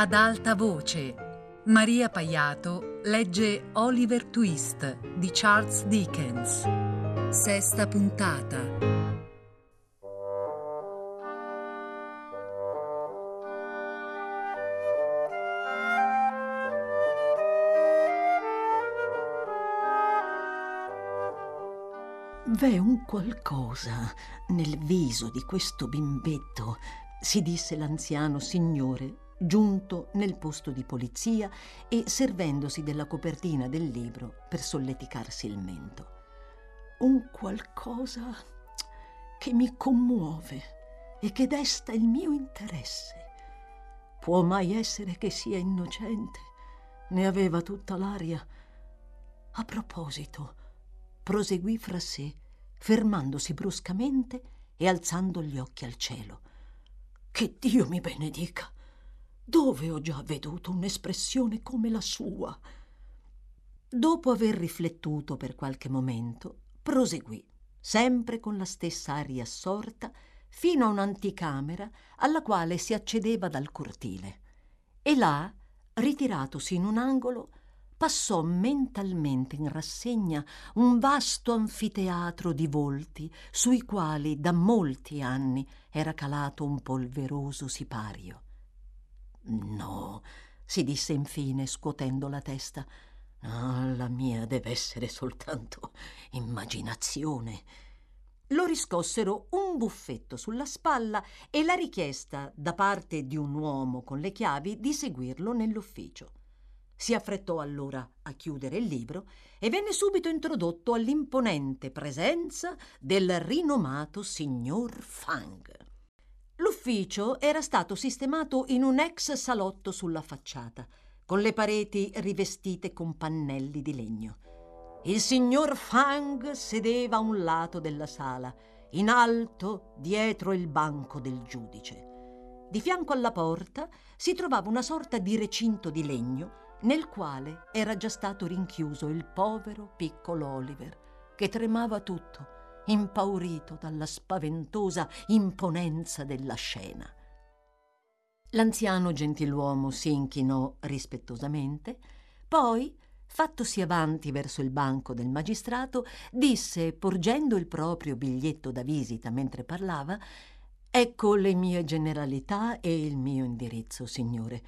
Ad alta voce, Maria Paiato legge Oliver Twist di Charles Dickens. Sesta puntata. V'è un qualcosa nel viso di questo bimbetto, si disse l'anziano signore, giunto nel posto di polizia e servendosi della copertina del libro per solleticarsi il mento. Un qualcosa che mi commuove e che desta il mio interesse. Può mai essere che sia innocente? Ne aveva tutta l'aria. A proposito, proseguì fra sé, fermandosi bruscamente e alzando gli occhi al cielo. Che Dio mi benedica! Dove ho già veduto un'espressione come la sua? Dopo aver riflettuto per qualche momento, proseguì, sempre con la stessa aria assorta, fino a un'anticamera alla quale si accedeva dal cortile. E là, ritiratosi in un angolo, passò mentalmente in rassegna un vasto anfiteatro di volti sui quali da molti anni era calato un polveroso sipario. No, si disse infine scuotendo la testa. No, la mia deve essere soltanto immaginazione. Lo riscossero un buffetto sulla spalla e la richiesta da parte di un uomo con le chiavi di seguirlo nell'ufficio. Si affrettò allora a chiudere il libro e venne subito introdotto all'imponente presenza del rinomato signor Fang. L'ufficio era stato sistemato in un ex salotto sulla facciata, con le pareti rivestite con pannelli di legno. Il signor Fang sedeva a un lato della sala, in alto dietro il banco del giudice. Di fianco alla porta si trovava una sorta di recinto di legno nel quale era già stato rinchiuso il povero piccolo Oliver, che tremava tutto, impaurito dalla spaventosa imponenza della scena. L'anziano gentiluomo si inchinò rispettosamente, poi, fattosi avanti verso il banco del magistrato, disse, porgendo il proprio biglietto da visita mentre parlava, Ecco le mie generalità e il mio indirizzo, signore.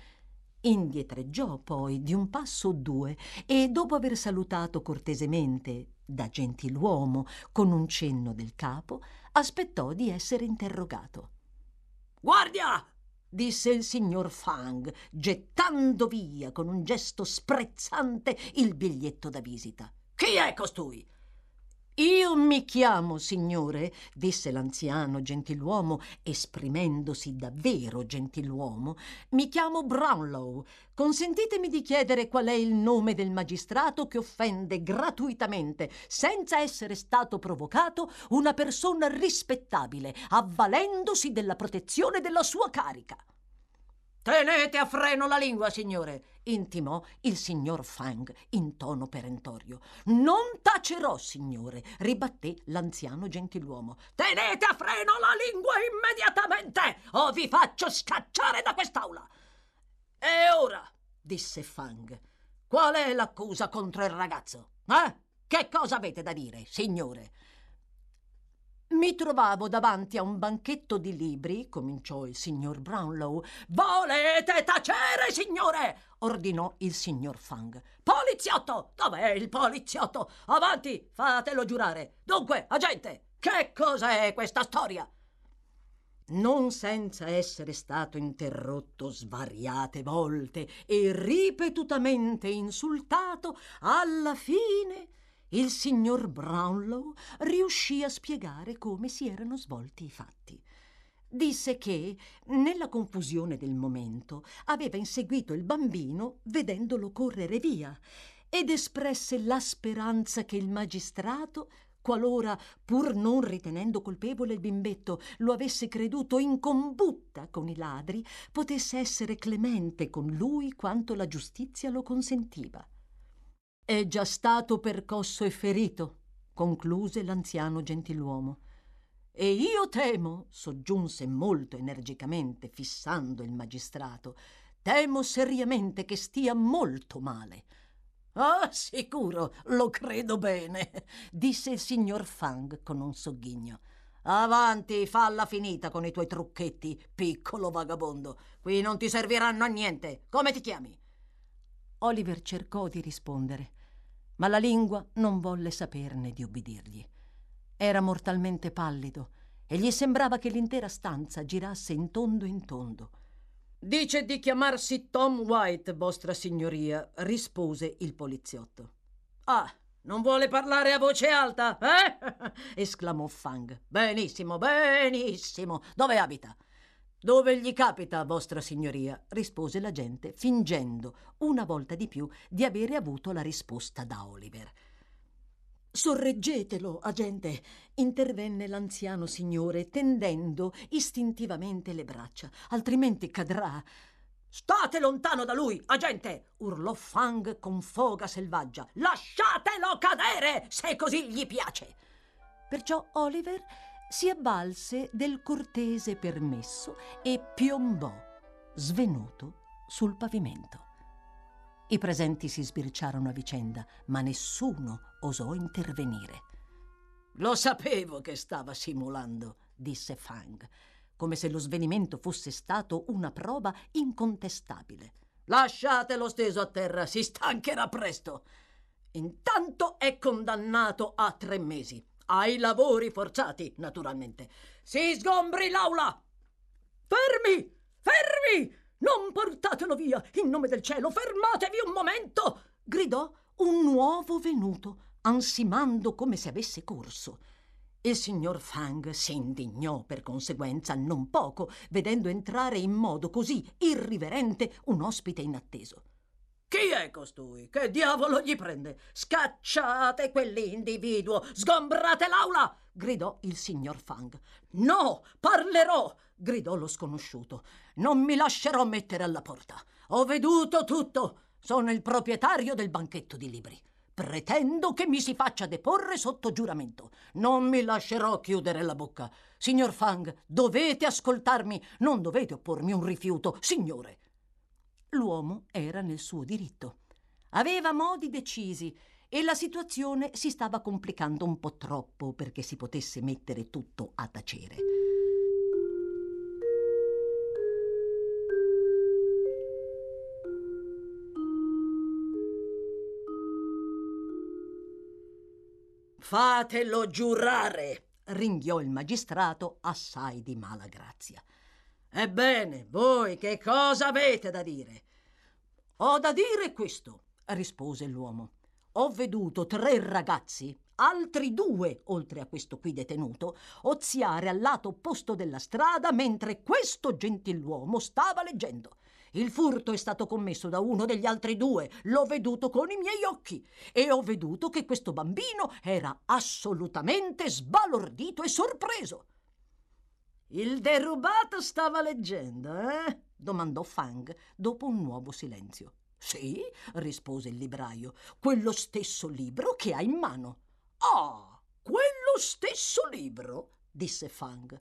Indietreggiò poi di un passo o due e dopo aver salutato cortesemente da gentiluomo con un cenno del capo, aspettò di essere interrogato. Guardia! disse il signor Fang, gettando via con un gesto sprezzante il biglietto da visita. Chi è costui? Io mi chiamo, signore, disse l'anziano gentiluomo, esprimendosi davvero gentiluomo, mi chiamo Brownlow. Consentitemi di chiedere qual è il nome del magistrato che offende gratuitamente, senza essere stato provocato, una persona rispettabile, avvalendosi della protezione della sua carica. Tenete a freno la lingua, signore, intimò il signor Fang in tono perentorio. Non tacerò, signore, ribatté l'anziano gentiluomo. Tenete a freno la lingua immediatamente o vi faccio scacciare da quest'aula. E ora, disse Fang, qual è l'accusa contro il ragazzo? Eh? Che cosa avete da dire, signore? Mi trovavo davanti a un banchetto di libri, cominciò il signor Brownlow. Volete tacere, signore? Ordinò il signor Fang. Poliziotto! Dov'è il poliziotto? Avanti, fatelo giurare. Dunque, agente, che cosa è questa storia? Non senza essere stato interrotto svariate volte e ripetutamente insultato, alla fine il signor Brownlow riuscì a spiegare come si erano svolti i fatti. Disse che, nella confusione del momento, aveva inseguito il bambino vedendolo correre via ed espresse la speranza che il magistrato, qualora, pur non ritenendo colpevole il bimbetto, lo avesse creduto in combutta con i ladri, potesse essere clemente con lui quanto la giustizia lo consentiva. È già stato percosso e ferito, concluse l'anziano gentiluomo. E io temo, soggiunse molto energicamente, fissando il magistrato, Temo seriamente che stia molto male. Ah, sicuro, lo credo bene, disse il signor Fang con un sogghigno. Avanti, falla finita con i tuoi trucchetti, piccolo vagabondo. Qui non ti serviranno a niente. Come ti chiami? Oliver cercò di rispondere, ma la lingua non volle saperne di ubbidirgli. Era mortalmente pallido e gli sembrava che l'intera stanza girasse in tondo in tondo. Dice di chiamarsi Tom White, vostra signoria, rispose il poliziotto. Ah, non vuole parlare a voce alta, eh? esclamò Fang. Benissimo, benissimo. Dove abita? Dove gli capita, vostra signoria? rispose l'agente, fingendo una volta di più di avere avuto la risposta da Oliver. Sorreggetelo, agente, intervenne l'anziano signore, tendendo istintivamente le braccia, altrimenti cadrà. State lontano da lui, agente! urlò Fang con foga selvaggia. Lasciatelo cadere, se così gli piace! Perciò Oliver si avvalse del cortese permesso e piombò, svenuto, sul pavimento. I presenti si sbirciarono a vicenda, ma nessuno osò intervenire. Lo sapevo che stava simulando, disse Fang, come se lo svenimento fosse stato una prova incontestabile. Lasciatelo steso a terra, si stancherà presto. Intanto è condannato a tre mesi. Ai lavori forzati, naturalmente. Si sgombri l'aula! Fermi! Fermi! Non portatelo via! In nome del cielo, fermatevi un momento! gridò un nuovo venuto, ansimando come se avesse corso. Il signor Fang si indignò per conseguenza non poco, vedendo entrare in modo così irriverente un ospite inatteso. Chi è costui? Che diavolo gli prende? Scacciate quell'individuo! Sgombrate l'aula! gridò il signor Fang. No, parlerò! gridò lo sconosciuto. Non mi lascerò mettere alla porta. Ho veduto tutto. Sono il proprietario del banchetto di libri. Pretendo che mi si faccia deporre sotto giuramento. Non mi lascerò chiudere la bocca. Signor Fang, dovete ascoltarmi, non dovete oppormi un rifiuto, signore. L'uomo era nel suo diritto. Aveva modi decisi e la situazione si stava complicando un po' troppo perché si potesse mettere tutto a tacere. Fatelo giurare, ringhiò il magistrato assai di mala grazia. Ebbene, voi che cosa avete da dire? Ho da dire questo, rispose l'uomo. Ho veduto tre ragazzi, altri due, oltre a questo qui detenuto, oziare al lato opposto della strada mentre questo gentiluomo stava leggendo. Il furto è stato commesso da uno degli altri due, l'ho veduto con i miei occhi e ho veduto che questo bambino era assolutamente sbalordito e sorpreso. Il derubato stava leggendo, eh? domandò Fang dopo un nuovo silenzio. Sì, rispose il libraio, quello stesso libro che ha in mano. Ah, quello stesso libro, disse Fang.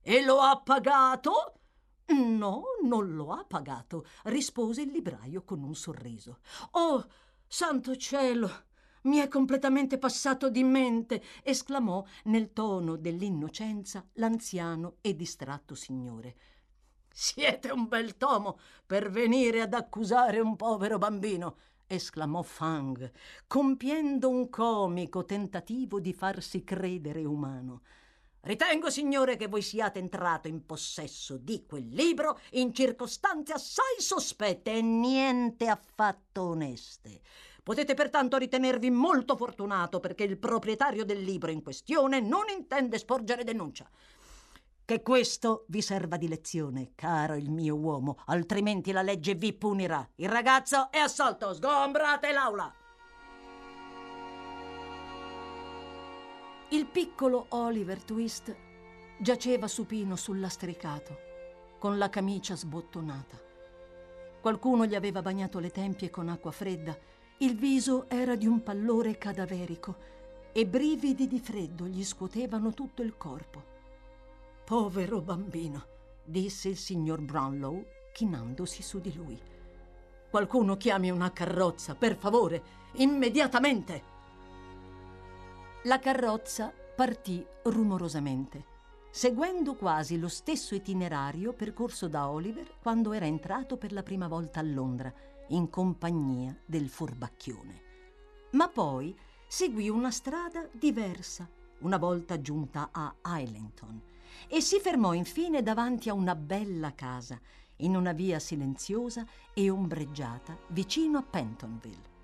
E lo ha pagato? No, non lo ha pagato, rispose il libraio con un sorriso. Oh, santo cielo! Mi è completamente passato di mente, esclamò nel tono dell'innocenza l'anziano e distratto signore. Siete un bel tomo per venire ad accusare un povero bambino, esclamò Fang, compiendo un comico tentativo di farsi credere umano. Ritengo, signore, che voi siate entrato in possesso di quel libro in circostanze assai sospette e niente affatto oneste. Potete pertanto ritenervi molto fortunato perché il proprietario del libro in questione non intende sporgere denuncia. Che questo vi serva di lezione, caro il mio uomo, altrimenti la legge vi punirà. Il ragazzo è assolto, sgombrate l'aula. Il piccolo Oliver Twist giaceva supino sul lastricato, con la camicia sbottonata. Qualcuno gli aveva bagnato le tempie con acqua fredda il viso era di un pallore cadaverico e brividi di freddo gli scuotevano tutto il corpo. Povero bambino, disse il signor Brownlow, chinandosi su di lui. Qualcuno chiami una carrozza, per favore, immediatamente. La carrozza partì rumorosamente, seguendo quasi lo stesso itinerario percorso da Oliver quando era entrato per la prima volta a Londra, in compagnia del furbacchione. Ma poi seguì una strada diversa, una volta giunta a Islington, e si fermò infine davanti a una bella casa, in una via silenziosa e ombreggiata vicino a Pentonville.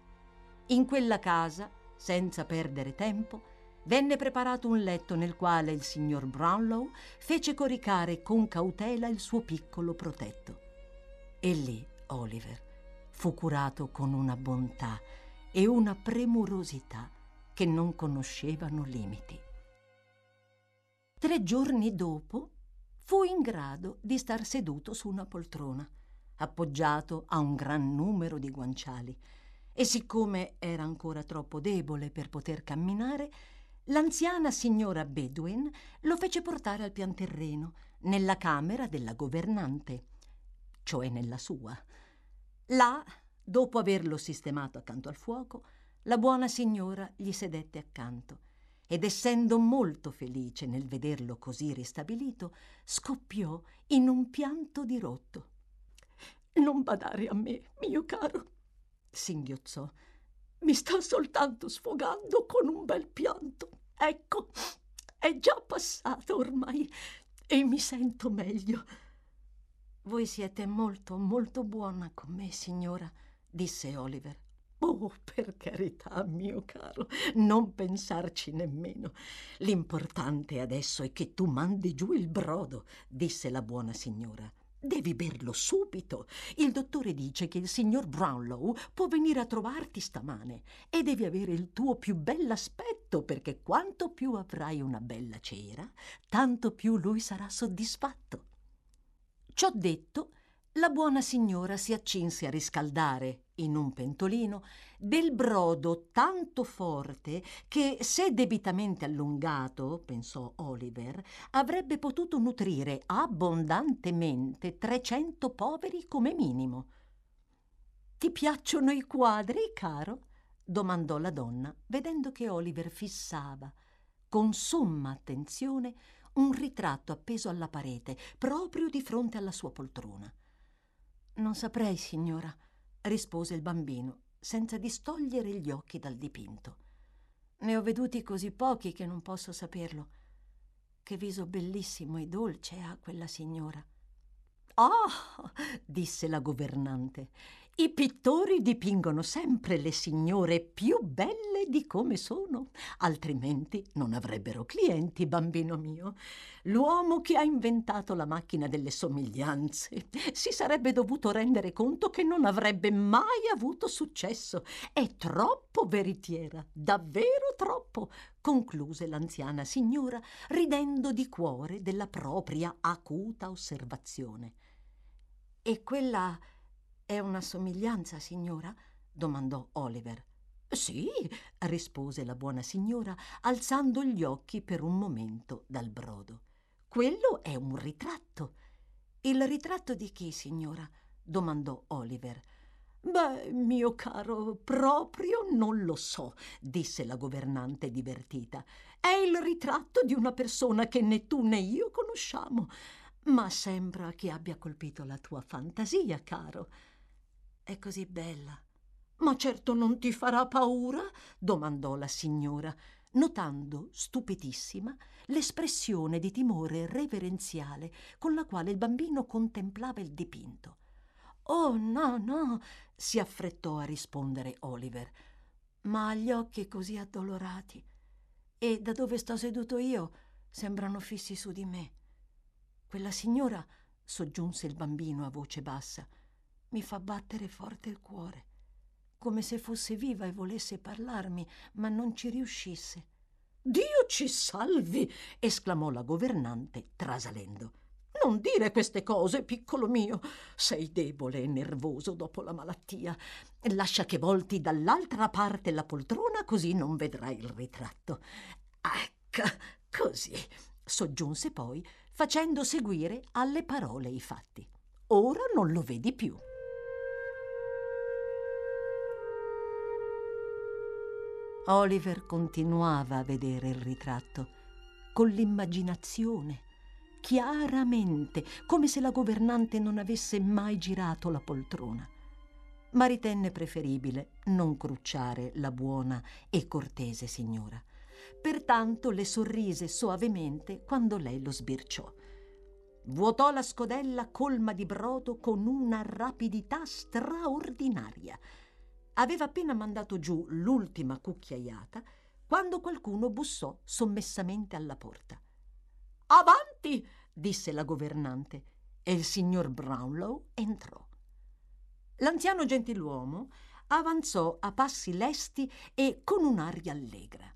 In quella casa, senza perdere tempo, venne preparato un letto nel quale il signor Brownlow fece coricare con cautela il suo piccolo protetto. E lì Oliver fu curato con una bontà e una premurosità che non conoscevano limiti. Tre giorni dopo fu in grado di star seduto su una poltrona, appoggiato a un gran numero di guanciali, e siccome era ancora troppo debole per poter camminare, l'anziana signora Bedouin lo fece portare al pian terreno, nella camera della governante, cioè nella sua. Là, dopo averlo sistemato accanto al fuoco, la buona signora gli sedette accanto ed essendo molto felice nel vederlo così ristabilito, scoppiò in un pianto di rotto. Non badare a me, mio caro, singhiozzò. Mi sta soltanto sfogando con un bel pianto. Ecco, è già passato ormai e mi sento meglio. Voi siete molto, molto buona con me, signora, disse Oliver. Oh, per carità, mio caro, non pensarci nemmeno. L'importante adesso è che tu mandi giù il brodo, disse la buona signora. Devi berlo subito. Il dottore dice che il signor Brownlow può venire a trovarti stamane e devi avere il tuo più bell'aspetto perché quanto più avrai una bella cera, tanto più lui sarà soddisfatto. Ciò detto, la buona signora si accinse a riscaldare in un pentolino del brodo tanto forte che, se debitamente allungato, pensò Oliver, avrebbe potuto nutrire abbondantemente trecento poveri come minimo. Ti piacciono i quadri, caro? domandò la donna, vedendo che Oliver fissava con somma attenzione un ritratto appeso alla parete, proprio di fronte alla sua poltrona. Non saprei, signora, rispose il bambino, senza distogliere gli occhi dal dipinto. Ne ho veduti così pochi che non posso saperlo. Che viso bellissimo e dolce ha quella signora. Ah, disse la governante, i pittori dipingono sempre le signore più belle di come sono, altrimenti non avrebbero clienti, bambino mio. L'uomo che ha inventato la macchina delle somiglianze si sarebbe dovuto rendere conto che non avrebbe mai avuto successo. È troppo veritiera, davvero troppo, concluse l'anziana signora, ridendo di cuore della propria acuta osservazione. E quella è una somiglianza, signora? domandò Oliver. Sì, rispose la buona signora, alzando gli occhi per un momento dal brodo. Quello è un ritratto. Il ritratto di chi, signora? domandò Oliver. Beh, mio caro, proprio non lo so, disse la governante divertita. È il ritratto di una persona che né tu né io conosciamo. Ma sembra che abbia colpito la tua fantasia, caro. È così bella. Ma certo non ti farà paura? domandò la signora, notando, stupidissima, l'espressione di timore reverenziale con la quale il bambino contemplava il dipinto. Oh, no, no, si affrettò a rispondere Oliver, ma ha gli occhi così addolorati e da dove sto seduto io sembrano fissi su di me. Quella signora, soggiunse il bambino a voce bassa, mi fa battere forte il cuore, come se fosse viva e volesse parlarmi, ma non ci riuscisse. Dio ci salvi! esclamò la governante, trasalendo. Non dire queste cose, piccolo mio. Sei debole e nervoso dopo la malattia. Lascia che volti dall'altra parte la poltrona, così non vedrai il ritratto. Ecco, così, soggiunse poi, facendo seguire alle parole i fatti. ora non lo vedi più. Oliver continuava a vedere il ritratto con l'immaginazione, chiaramente, come se la governante non avesse mai girato la poltrona. Ma ritenne preferibile non crucciare la buona e cortese signora. Pertanto le sorrise soavemente quando lei lo sbirciò. Vuotò la scodella colma di brodo con una rapidità straordinaria. Aveva appena mandato giù l'ultima cucchiaiata quando qualcuno bussò sommessamente alla porta. Avanti! disse la governante e il signor Brownlow entrò. L'anziano gentiluomo avanzò a passi lesti e con un'aria allegra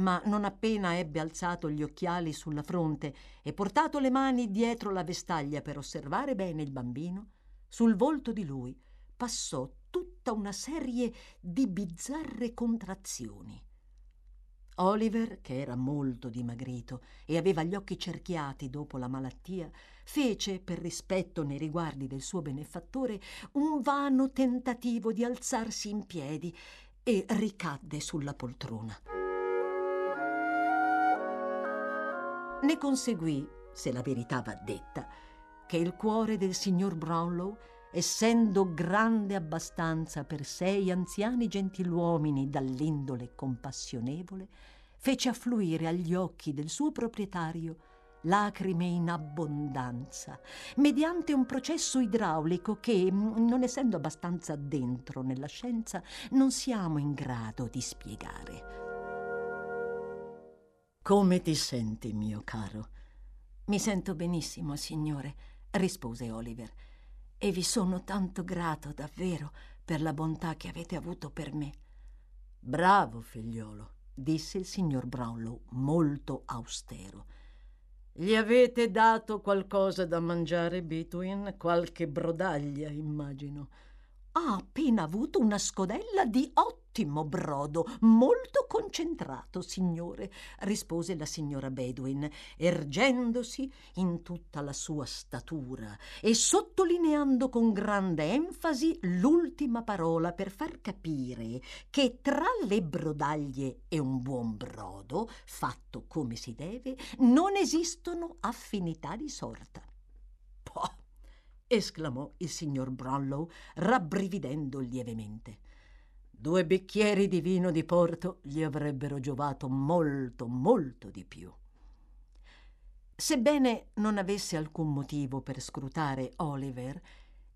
ma non appena ebbe alzato gli occhiali sulla fronte e portato le mani dietro la vestaglia per osservare bene il bambino, sul volto di lui passò tutta una serie di bizzarre contrazioni. Oliver, che era molto dimagrito e aveva gli occhi cerchiati dopo la malattia, fece, per rispetto nei riguardi del suo benefattore, un vano tentativo di alzarsi in piedi e ricadde sulla poltrona. Ne conseguì, se la verità va detta, che il cuore del signor Brownlow, essendo grande abbastanza per sei anziani gentiluomini dall'indole compassionevole, fece affluire agli occhi del suo proprietario lacrime in abbondanza, mediante un processo idraulico che, non essendo abbastanza dentro nella scienza, non siamo in grado di spiegare. Come ti senti, mio caro? Mi sento benissimo, signore, rispose Oliver, e vi sono tanto grato davvero per la bontà che avete avuto per me. Bravo, figliolo, disse il signor Brownlow, molto austero. Gli avete dato qualcosa da mangiare, Between? Qualche brodaglia, immagino. Ha appena avuto una scodella di ottimo brodo, molto concentrato, signore, rispose la signora Bedwin, ergendosi in tutta la sua statura e sottolineando con grande enfasi l'ultima parola per far capire che tra le brodaglie e un buon brodo, fatto come si deve, non esistono affinità di sorta. Poh! Esclamò il signor Brownlow, rabbrividendo lievemente. Due bicchieri di vino di Porto gli avrebbero giovato molto, molto di più. Sebbene non avesse alcun motivo per scrutare Oliver,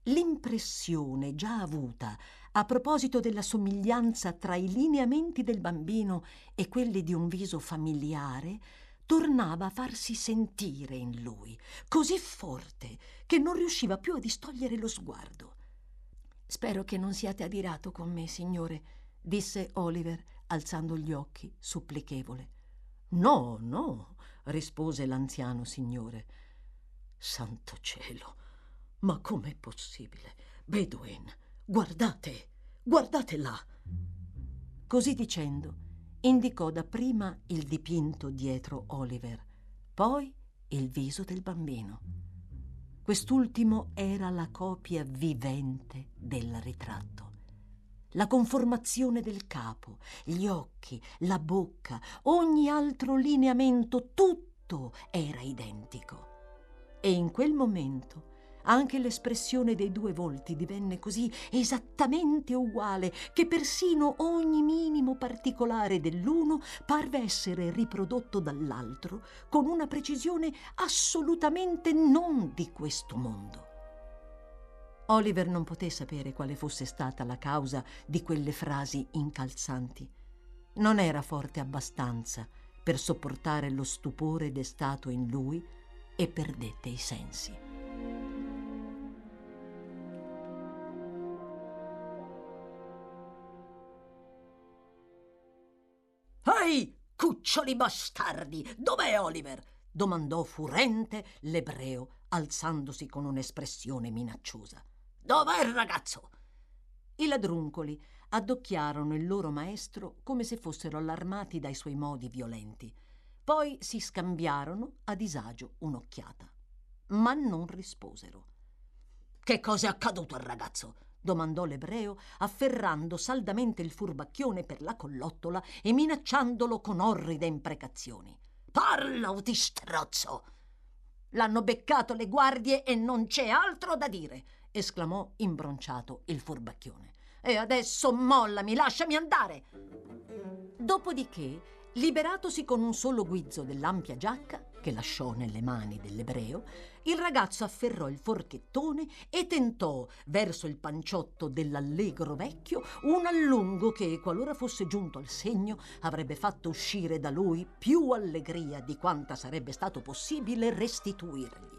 l'impressione già avuta a proposito della somiglianza tra i lineamenti del bambino e quelli di un viso familiare tornava a farsi sentire in lui, così forte che non riusciva più a distogliere lo sguardo. Spero che non siate adirato con me, signore, disse Oliver, alzando gli occhi, supplichevole. No, no, rispose l'anziano signore. Santo cielo, ma com'è possibile? Bedouin, guardate, guardate là. Così dicendo, indicò dapprima il dipinto dietro Oliver, poi il viso del bambino. Quest'ultimo era la copia vivente del ritratto. La conformazione del capo, gli occhi, la bocca, ogni altro lineamento, tutto era identico. E in quel momento anche l'espressione dei due volti divenne così esattamente uguale che persino ogni minimo particolare dell'uno parve essere riprodotto dall'altro con una precisione assolutamente non di questo mondo. Oliver non poté sapere quale fosse stata la causa di quelle frasi incalzanti. Non era forte abbastanza per sopportare lo stupore destato in lui e perdette i sensi. Ehi, cuccioli bastardi, dov'è Oliver? domandò furente l'ebreo, alzandosi con un'espressione minacciosa. Dov'è il ragazzo? I ladruncoli addocchiarono il loro maestro come se fossero allarmati dai suoi modi violenti. Poi si scambiarono a disagio un'occhiata, ma non risposero. Che cosa è accaduto al ragazzo? Domandò l'ebreo, afferrando saldamente il furbacchione per la collottola e minacciandolo con orride imprecazioni. Parla o ti strozzo! L'hanno beccato le guardie e non c'è altro da dire, esclamò imbronciato il furbacchione. E adesso mollami, lasciami andare. Dopodiché, liberatosi con un solo guizzo dell'ampia giacca, che lasciò nelle mani dell'ebreo, il ragazzo afferrò il forchettone e tentò, verso il panciotto dell'allegro vecchio, un allungo che, qualora fosse giunto al segno, avrebbe fatto uscire da lui più allegria di quanta sarebbe stato possibile restituirgli.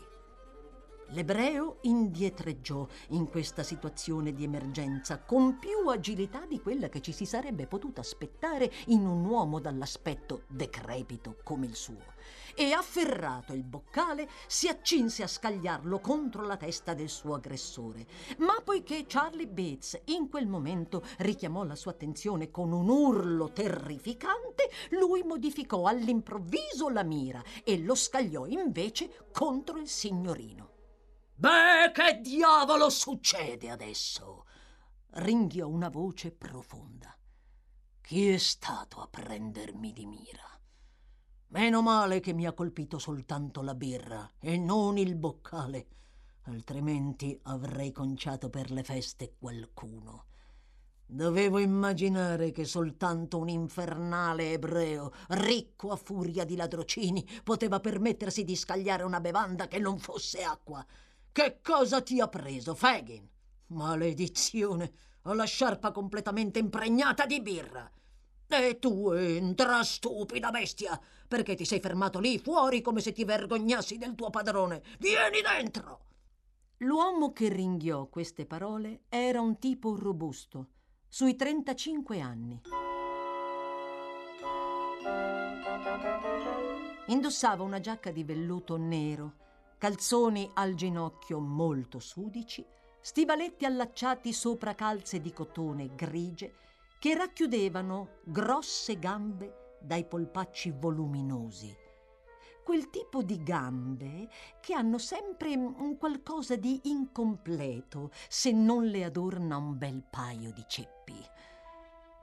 L'ebreo indietreggiò in questa situazione di emergenza con più agilità di quella che ci si sarebbe potuta aspettare in un uomo dall'aspetto decrepito come il suo e afferrato il boccale si accinse a scagliarlo contro la testa del suo aggressore. Ma poiché Charlie Bates in quel momento richiamò la sua attenzione con un urlo terrificante, lui modificò all'improvviso la mira e lo scagliò invece contro il signorino. Beh, che diavolo succede adesso? ringhiò una voce profonda. Chi è stato a prendermi di mira? Meno male che mi ha colpito soltanto la birra e non il boccale, altrimenti avrei conciato per le feste qualcuno. Dovevo immaginare che soltanto un infernale ebreo, ricco a furia di ladrocini, poteva permettersi di scagliare una bevanda che non fosse acqua. Che cosa ti ha preso, Fagin? Maledizione! Ho la sciarpa completamente impregnata di birra. E tu entra, stupida bestia, perché ti sei fermato lì fuori come se ti vergognassi del tuo padrone. Vieni dentro! L'uomo che ringhiò queste parole era un tipo robusto, sui 35 anni. Indossava una giacca di velluto nero calzoni al ginocchio molto sudici, stivaletti allacciati sopra calze di cotone grigie che racchiudevano grosse gambe dai polpacci voluminosi. Quel tipo di gambe che hanno sempre un qualcosa di incompleto se non le adorna un bel paio di ceppi.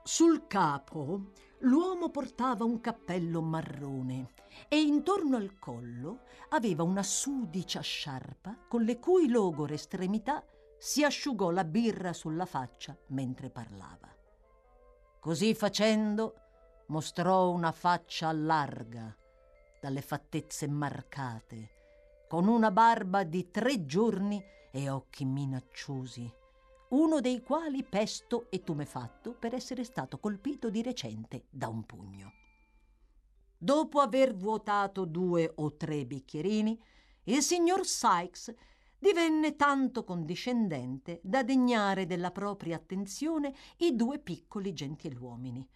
Sul capo l'uomo portava un cappello marrone e intorno al collo aveva una sudicia sciarpa con le cui logore estremità si asciugò la birra sulla faccia mentre parlava. Così facendo mostrò una faccia larga, dalle fattezze marcate, con una barba di tre giorni e occhi minacciosi, uno dei quali pesto e tumefatto per essere stato colpito di recente da un pugno. Dopo aver vuotato due o tre bicchierini, il signor Sykes divenne tanto condiscendente da degnare della propria attenzione i due piccoli gentiluomini.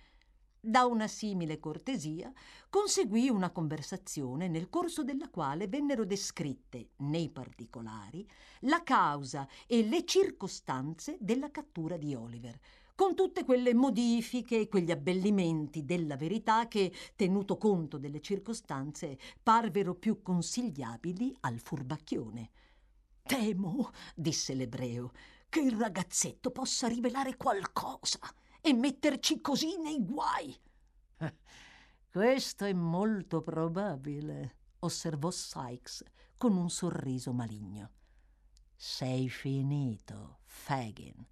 Da una simile cortesia conseguì una conversazione nel corso della quale vennero descritte, nei particolari, la causa e le circostanze della cattura di Oliver, con tutte quelle modifiche e quegli abbellimenti della verità che, tenuto conto delle circostanze, parvero più consigliabili al furbacchione. Temo, disse l'ebreo, che il ragazzetto possa rivelare qualcosa e metterci così nei guai. Questo è molto probabile, osservò Sykes con un sorriso maligno. Sei finito, Fagin.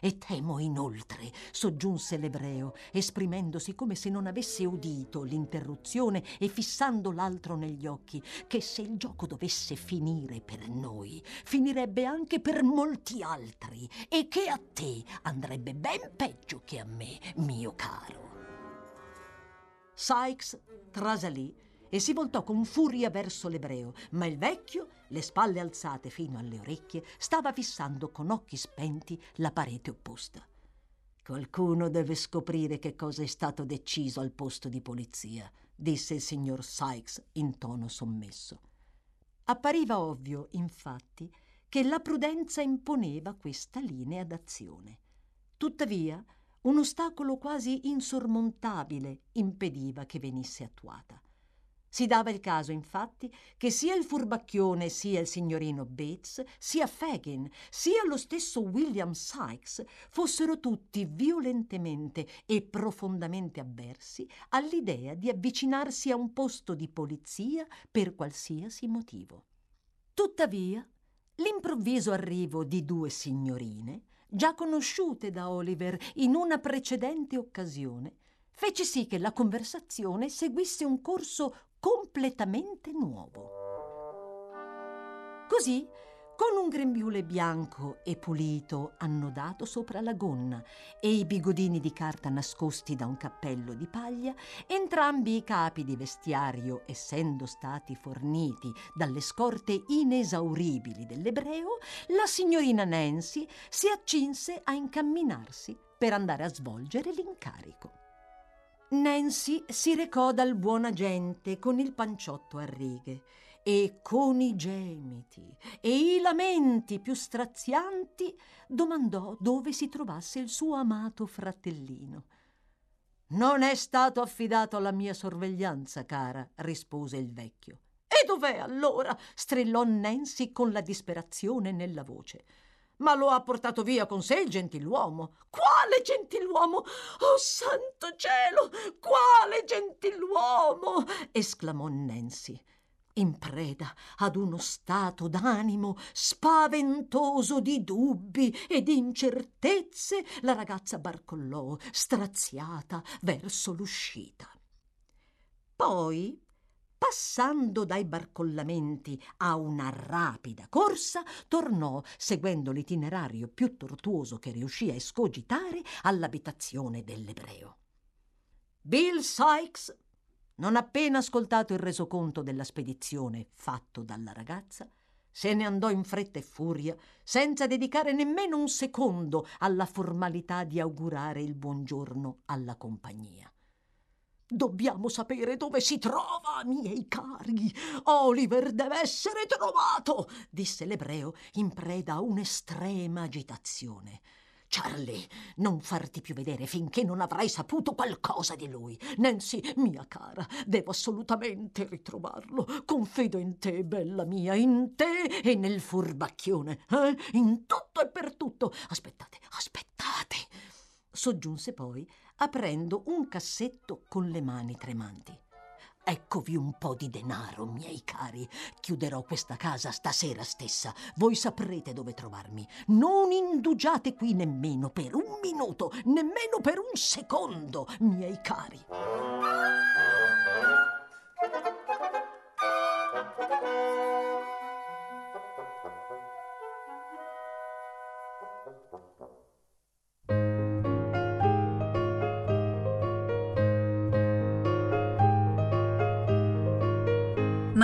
E temo inoltre, soggiunse l'ebreo, esprimendosi come se non avesse udito l'interruzione e fissando l'altro negli occhi, che se il gioco dovesse finire per noi, finirebbe anche per molti altri, e che a te andrebbe ben peggio che a me, mio caro. Sykes trasalì e si voltò con furia verso l'ebreo, ma il vecchio, le spalle alzate fino alle orecchie, stava fissando con occhi spenti la parete opposta. Qualcuno deve scoprire che cosa è stato deciso al posto di polizia, disse il signor Sykes in tono sommesso. Appariva ovvio, infatti, che la prudenza imponeva questa linea d'azione. Tuttavia, un ostacolo quasi insormontabile impediva che venisse attuata. Si dava il caso, infatti, che sia il furbacchione sia il signorino Bates, sia Fagin, sia lo stesso William Sykes fossero tutti violentemente e profondamente avversi all'idea di avvicinarsi a un posto di polizia per qualsiasi motivo. Tuttavia, l'improvviso arrivo di due signorine, già conosciute da Oliver in una precedente occasione, fece sì che la conversazione seguisse un corso completamente nuovo. Così, con un grembiule bianco e pulito annodato sopra la gonna e i bigodini di carta nascosti da un cappello di paglia, entrambi i capi di vestiario, essendo stati forniti dalle scorte inesauribili dell'ebreo, la signorina Nancy si accinse a incamminarsi per andare a svolgere l'incarico. Nancy si recò dal buon agente con il panciotto a righe e con i gemiti e i lamenti più strazianti domandò dove si trovasse il suo amato fratellino. Non è stato affidato alla mia sorveglianza, cara, rispose il vecchio. E dov'è allora? strillò Nancy con la disperazione nella voce ma lo ha portato via con sé il gentiluomo. Quale gentiluomo? Oh santo cielo! Quale gentiluomo! esclamò Nancy in preda ad uno stato d'animo spaventoso di dubbi e di incertezze, la ragazza barcollò, straziata, verso l'uscita. Poi passando dai barcollamenti a una rapida corsa, tornò, seguendo l'itinerario più tortuoso che riuscì a escogitare, all'abitazione dell'ebreo. Bill Sykes, non appena ascoltato il resoconto della spedizione fatto dalla ragazza, se ne andò in fretta e furia, senza dedicare nemmeno un secondo alla formalità di augurare il buongiorno alla compagnia. Dobbiamo sapere dove si trova, miei cari. Oliver deve essere trovato, disse l'ebreo in preda a un'estrema agitazione. Charlie, non farti più vedere finché non avrai saputo qualcosa di lui. Nancy, mia cara, devo assolutamente ritrovarlo. Confido in te, bella mia, in te e nel furbacchione, eh? in tutto e per tutto. Aspettate, aspettate, soggiunse poi aprendo un cassetto con le mani tremanti. Eccovi un po' di denaro, miei cari. Chiuderò questa casa stasera stessa. Voi saprete dove trovarmi. Non indugiate qui nemmeno per un minuto, nemmeno per un secondo, miei cari.